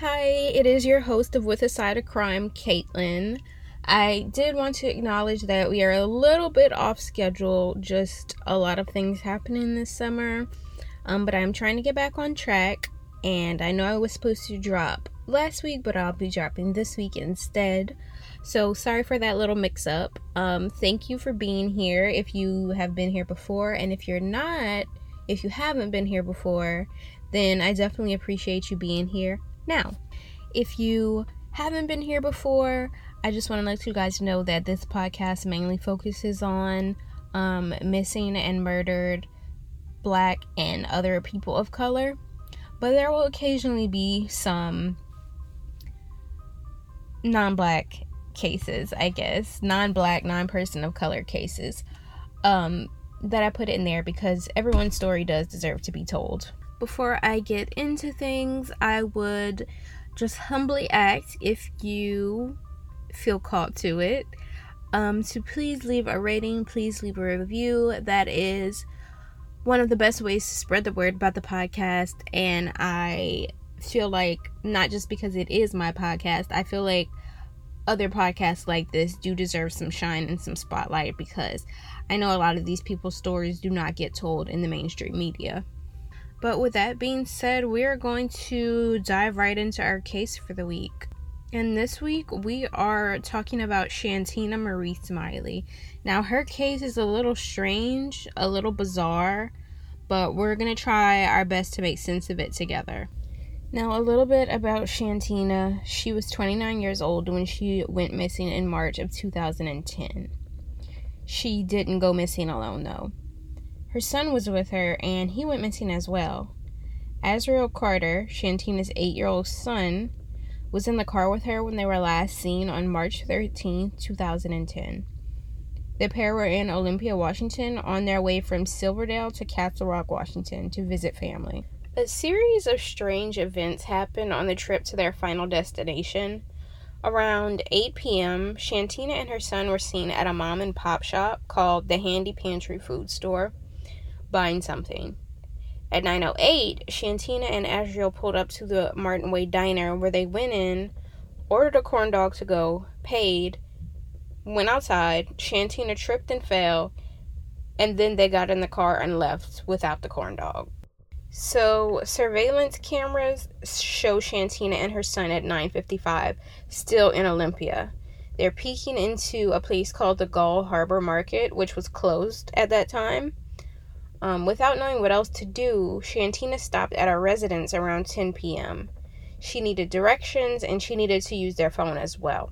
Hi, it is your host of With a Side of Crime, Caitlin. I did want to acknowledge that we are a little bit off schedule, just a lot of things happening this summer. Um, but I'm trying to get back on track, and I know I was supposed to drop last week, but I'll be dropping this week instead. So sorry for that little mix up. Um, thank you for being here if you have been here before, and if you're not, if you haven't been here before, then I definitely appreciate you being here now, if you haven't been here before, I just want to let you guys know that this podcast mainly focuses on um, missing and murdered black and other people of color, but there will occasionally be some non black cases, I guess, non black, non person of color cases um, that I put in there because everyone's story does deserve to be told before I get into things, I would just humbly ask if you feel called to it um, to please leave a rating, please leave a review. That is one of the best ways to spread the word about the podcast. And I feel like, not just because it is my podcast, I feel like other podcasts like this do deserve some shine and some spotlight because I know a lot of these people's stories do not get told in the mainstream media. But with that being said, we are going to dive right into our case for the week. And this week we are talking about Shantina Marie Smiley. Now, her case is a little strange, a little bizarre, but we're going to try our best to make sense of it together. Now, a little bit about Shantina. She was 29 years old when she went missing in March of 2010. She didn't go missing alone, though. Her son was with her, and he went missing as well. Azriel Carver, Shantina's eight year old son, was in the car with her when they were last seen on March 13, 2010. The pair were in Olympia, Washington, on their way from Silverdale to Castle Rock, Washington, to visit family. A series of strange events happened on the trip to their final destination. Around 8 p.m., Shantina and her son were seen at a mom and pop shop called the Handy Pantry Food Store buying something. At 9:08, Shantina and Azriel pulled up to the Martin Way Diner where they went in, ordered a corn dog to go, paid, went outside. Shantina tripped and fell, and then they got in the car and left without the corn dog. So, surveillance cameras show Shantina and her son at 9:55 still in Olympia. They're peeking into a place called the Gull Harbor Market, which was closed at that time. Um, without knowing what else to do, Shantina stopped at our residence around 10 p.m. She needed directions and she needed to use their phone as well.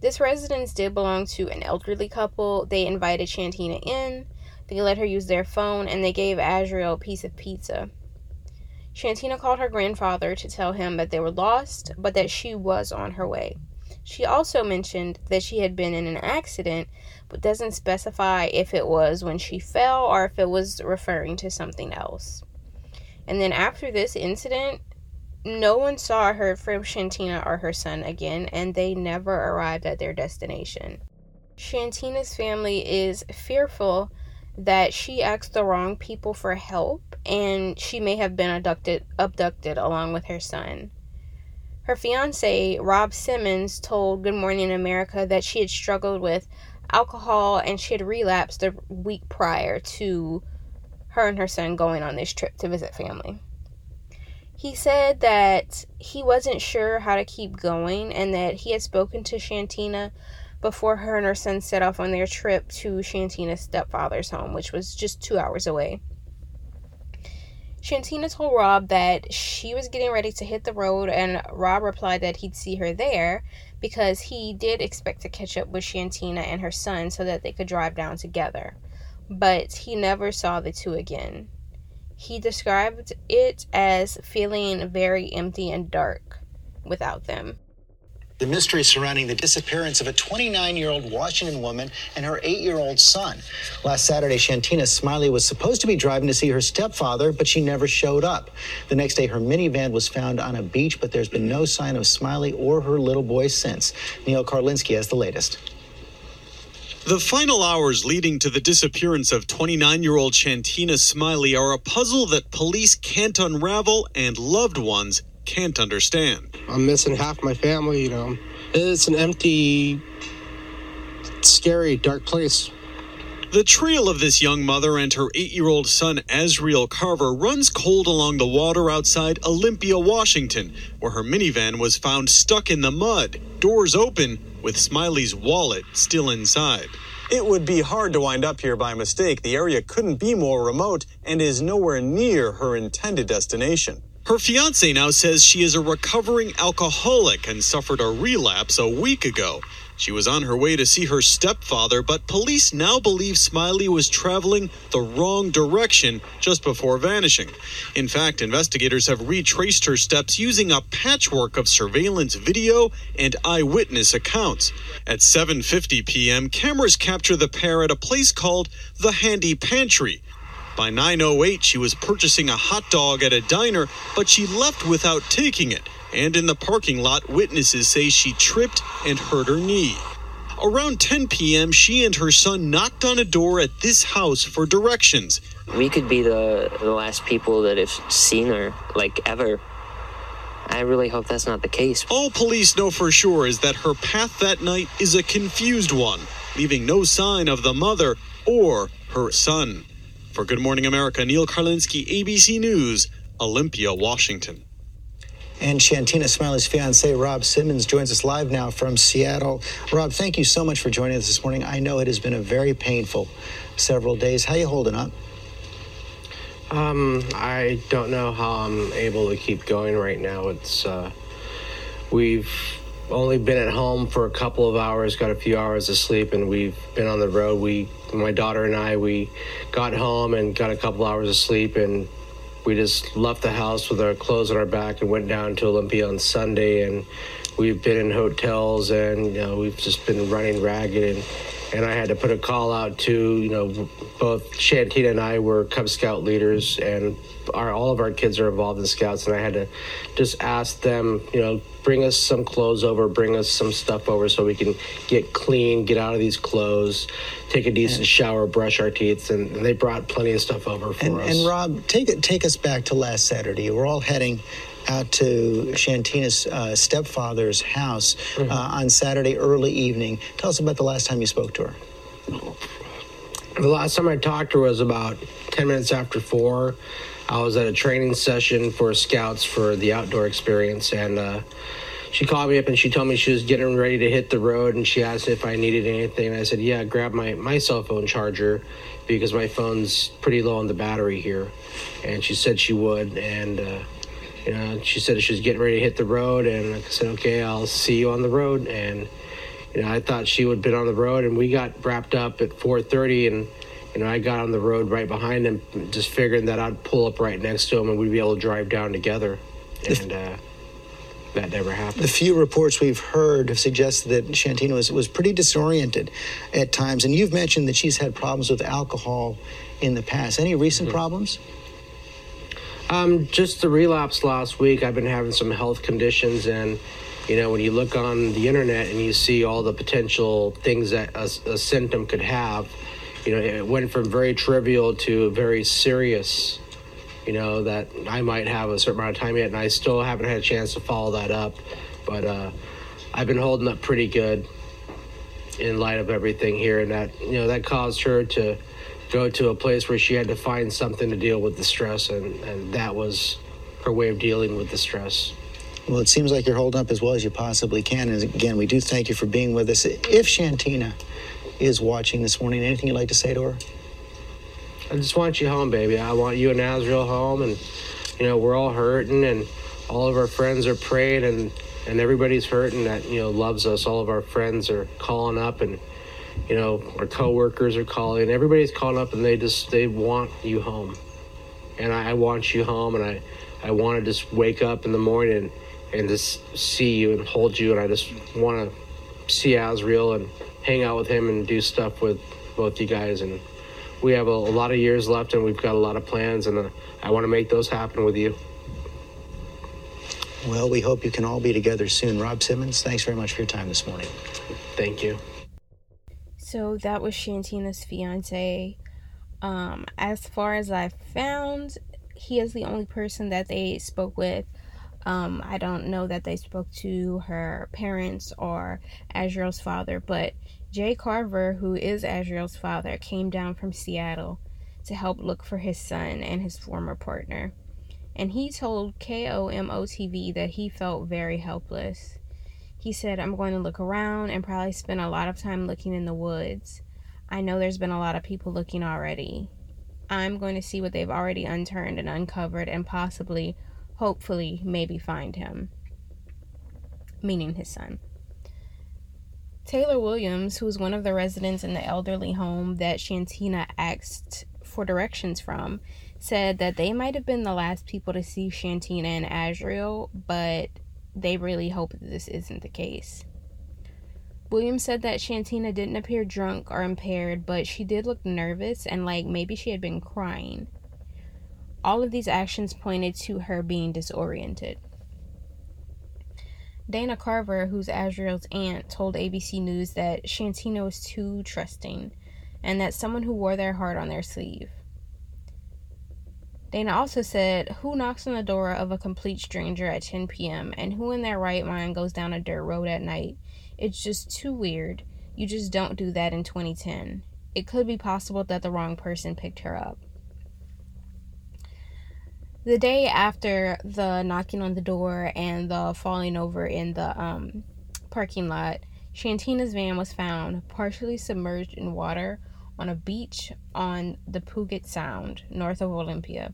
This residence did belong to an elderly couple. They invited Shantina in, they let her use their phone, and they gave Azriel a piece of pizza. Shantina called her grandfather to tell him that they were lost, but that she was on her way. She also mentioned that she had been in an accident, but doesn't specify if it was when she fell or if it was referring to something else. And then after this incident, no one saw her from Shantina or her son again, and they never arrived at their destination. Shantina's family is fearful that she asked the wrong people for help and she may have been abducted abducted along with her son. Her fiance, Rob Simmons, told Good Morning America that she had struggled with alcohol and she had relapsed the week prior to her and her son going on this trip to visit family. He said that he wasn't sure how to keep going and that he had spoken to Shantina before her and her son set off on their trip to Shantina's stepfather's home, which was just two hours away. Shantina told Rob that she was getting ready to hit the road, and Rob replied that he'd see her there because he did expect to catch up with Shantina and her son so that they could drive down together. But he never saw the two again. He described it as feeling very empty and dark without them. The mystery surrounding the disappearance of a 29 year old Washington woman and her eight year old son. Last Saturday, Shantina Smiley was supposed to be driving to see her stepfather, but she never showed up. The next day, her minivan was found on a beach, but there's been no sign of Smiley or her little boy since. Neil Karlinsky has the latest. The final hours leading to the disappearance of 29 year old Shantina Smiley are a puzzle that police can't unravel and loved ones can't understand. I'm missing half my family, you know. It's an empty, scary, dark place. The trail of this young mother and her eight year old son, Azriel Carver, runs cold along the water outside Olympia, Washington, where her minivan was found stuck in the mud, doors open, with Smiley's wallet still inside. It would be hard to wind up here by mistake. The area couldn't be more remote and is nowhere near her intended destination. Her fiance now says she is a recovering alcoholic and suffered a relapse a week ago. She was on her way to see her stepfather, but police now believe Smiley was traveling the wrong direction just before vanishing. In fact, investigators have retraced her steps using a patchwork of surveillance video and eyewitness accounts. At 7:50 p.m., cameras capture the pair at a place called the Handy Pantry. By 9:08, she was purchasing a hot dog at a diner, but she left without taking it and in the parking lot, witnesses say she tripped and hurt her knee. Around 10 p.m., she and her son knocked on a door at this house for directions. We could be the, the last people that have seen her, like ever. I really hope that's not the case. All police know for sure is that her path that night is a confused one, leaving no sign of the mother or her son. For Good Morning America, Neil Karlinsky, ABC News, Olympia, Washington. And Shantina Smiley's fiance, Rob Simmons, joins us live now from Seattle. Rob, thank you so much for joining us this morning. I know it has been a very painful several days. How are you holding up? Um, I don't know how I'm able to keep going right now. It's uh, we've only been at home for a couple of hours, got a few hours of sleep, and we've been on the road. We, my daughter and I, we got home and got a couple hours of sleep, and we just left the house with our clothes on our back and went down to Olympia on Sunday. And we've been in hotels and, you know, we've just been running ragged. And, and I had to put a call out to, you know, both Shantina and I were Cub Scout leaders, and our all of our kids are involved in Scouts. And I had to just ask them, you know, bring us some clothes over, bring us some stuff over so we can get clean, get out of these clothes, take a decent and, shower, brush our teeth, and, and, they brought plenty of stuff over for and, us. And Rob, take it, take us back to last Saturday. We're all heading out to Shantina's uh, stepfather's house mm-hmm. uh, on Saturday early evening. Tell us about the last time you spoke to her. The last time I talked to her was about 10 minutes after four. I was at a training session for scouts for the outdoor experience, and uh, she called me up and she told me she was getting ready to hit the road, and she asked if I needed anything. And I said, "Yeah, grab my my cell phone charger because my phone's pretty low on the battery here." And she said she would, and uh, you know, she said she was getting ready to hit the road, and I said, "Okay, I'll see you on the road." And you know, I thought she would have been on the road, and we got wrapped up at 4:30, and you know, I got on the road right behind him, just figuring that I'd pull up right next to him and we'd be able to drive down together. And uh, that never happened. The few reports we've heard have suggested that Shantina was, was pretty disoriented at times. And you've mentioned that she's had problems with alcohol in the past. Any recent mm-hmm. problems? Um, just the relapse last week. I've been having some health conditions, and you know, when you look on the internet and you see all the potential things that a, a symptom could have, you know, it went from very trivial to very serious. You know that I might have a certain amount of time yet, and I still haven't had a chance to follow that up. But uh, I've been holding up pretty good in light of everything here, and that you know that caused her to go to a place where she had to find something to deal with the stress, and and that was her way of dealing with the stress. Well, it seems like you're holding up as well as you possibly can. And again, we do thank you for being with us. If Shantina is watching this morning. Anything you'd like to say to her? I just want you home, baby. I want you and Azriel home, and you know we're all hurting, and all of our friends are praying, and and everybody's hurting that you know loves us. All of our friends are calling up, and you know our coworkers are calling. Everybody's calling up, and they just they want you home, and I, I want you home, and I I want to just wake up in the morning and, and just see you and hold you, and I just want to see Azriel and hang out with him and do stuff with both you guys. And we have a, a lot of years left, and we've got a lot of plans, and uh, I want to make those happen with you. Well, we hope you can all be together soon. Rob Simmons, thanks very much for your time this morning. Thank you. So that was Shantina's fiance. Um, as far as I found, he is the only person that they spoke with Um, I don't know that they spoke to her parents or Azriel's father, but Jay Carver, who is Azriel's father, came down from Seattle to help look for his son and his former partner. And he told KOMO TV that he felt very helpless. He said, I'm going to look around and probably spend a lot of time looking in the woods. I know there's been a lot of people looking already. I'm going to see what they've already unturned and uncovered and possibly hopefully, maybe find him. Meaning his son. Taylor Williams, who was one of the residents in the elderly home that Shantina asked for directions from, said that they might have been the last people to see Shantina and Azriel, but they really hope that this isn't the case. Williams said that Shantina didn't appear drunk or impaired, but she did look nervous and like maybe she had been crying. All of these actions pointed to her being disoriented. Dana Carver, who's Azriel's aunt, told ABC News that Shantina was too trusting and that someone who wore their heart on their sleeve. Dana also said, Who knocks on the door of a complete stranger at 10 p.m. and who in their right mind goes down a dirt road at night? It's just too weird. You just don't do that in 2010. It could be possible that the wrong person picked her up. The day after the knocking on the door and the falling over in the um, parking lot, Shantina's van was found partially submerged in water on a beach on the Puget Sound, north of Olympia.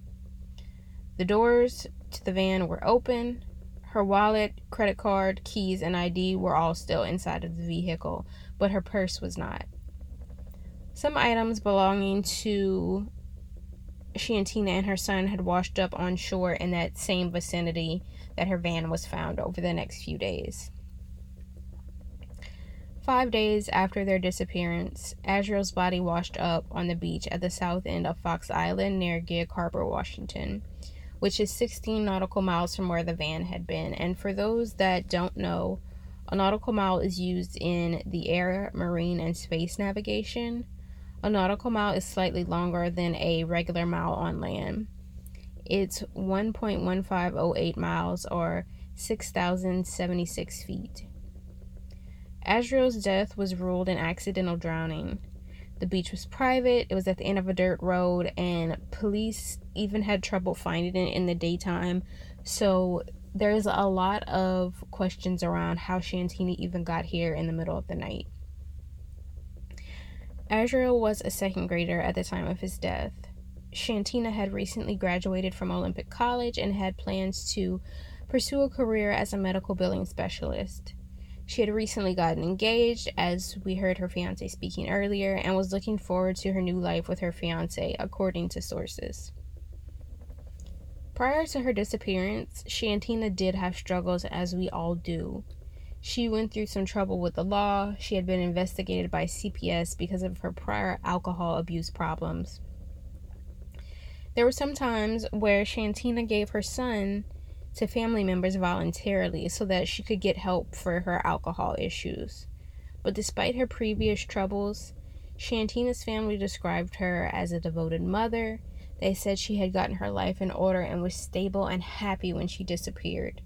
The doors to the van were open. Her wallet, credit card, keys, and ID were all still inside of the vehicle, but her purse was not. Some items belonging to Shantina and her son had washed up on shore in that same vicinity that her van was found over the next few days. Five days after their disappearance, Azriel's body washed up on the beach at the south end of Fox Island near Gig Harbor, Washington, which is 16 nautical miles from where the van had been. And for those that don't know, a nautical mile is used in the air, marine, and space navigation. A nautical mile is slightly longer than a regular mile on land. It's 1.1508 miles or 6,076 feet. Azriel's death was ruled an accidental drowning. The beach was private, it was at the end of a dirt road, and police even had trouble finding it in the daytime. So there's a lot of questions around how Shantina even got here in the middle of the night. Azriel was a second grader at the time of his death. Shantina had recently graduated from Olympic College and had plans to pursue a career as a medical billing specialist. She had recently gotten engaged, as we heard her fiance speaking earlier, and was looking forward to her new life with her fiance, according to sources. Prior to her disappearance, Shantina did have struggles, as we all do. She went through some trouble with the law. She had been investigated by CPS because of her prior alcohol abuse problems. There were some times where Shantina gave her son to family members voluntarily so that she could get help for her alcohol issues. But despite her previous troubles, Shantina's family described her as a devoted mother. They said she had gotten her life in order and was stable and happy when she disappeared.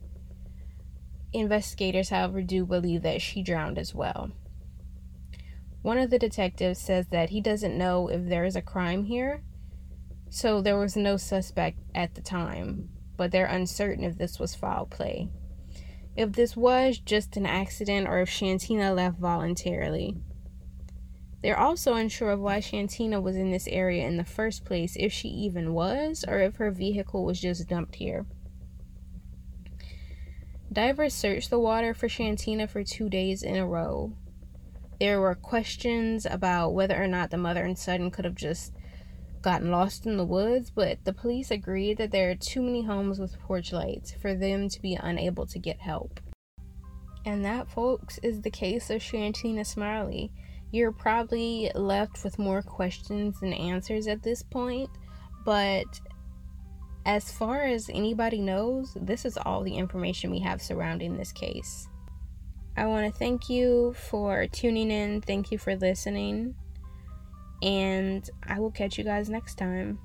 Investigators, however, do believe that she drowned as well. One of the detectives says that he doesn't know if there is a crime here, so there was no suspect at the time, but they're uncertain if this was foul play. If this was just an accident or if Shantina left voluntarily. They're also unsure of why Shantina was in this area in the first place, if she even was, or if her vehicle was just dumped here. Divers searched the water for Shantina for two days in a row. There were questions about whether or not the mother and son could have just gotten lost in the woods, but the police agreed that there are too many homes with porch lights for them to be unable to get help. And that, folks, is the case of Shantina Smiley. You're probably left with more questions than answers at this point, but as far as anybody knows, this is all the information we have surrounding this case. I want to thank you for tuning in. Thank you for listening. And I will catch you guys next time.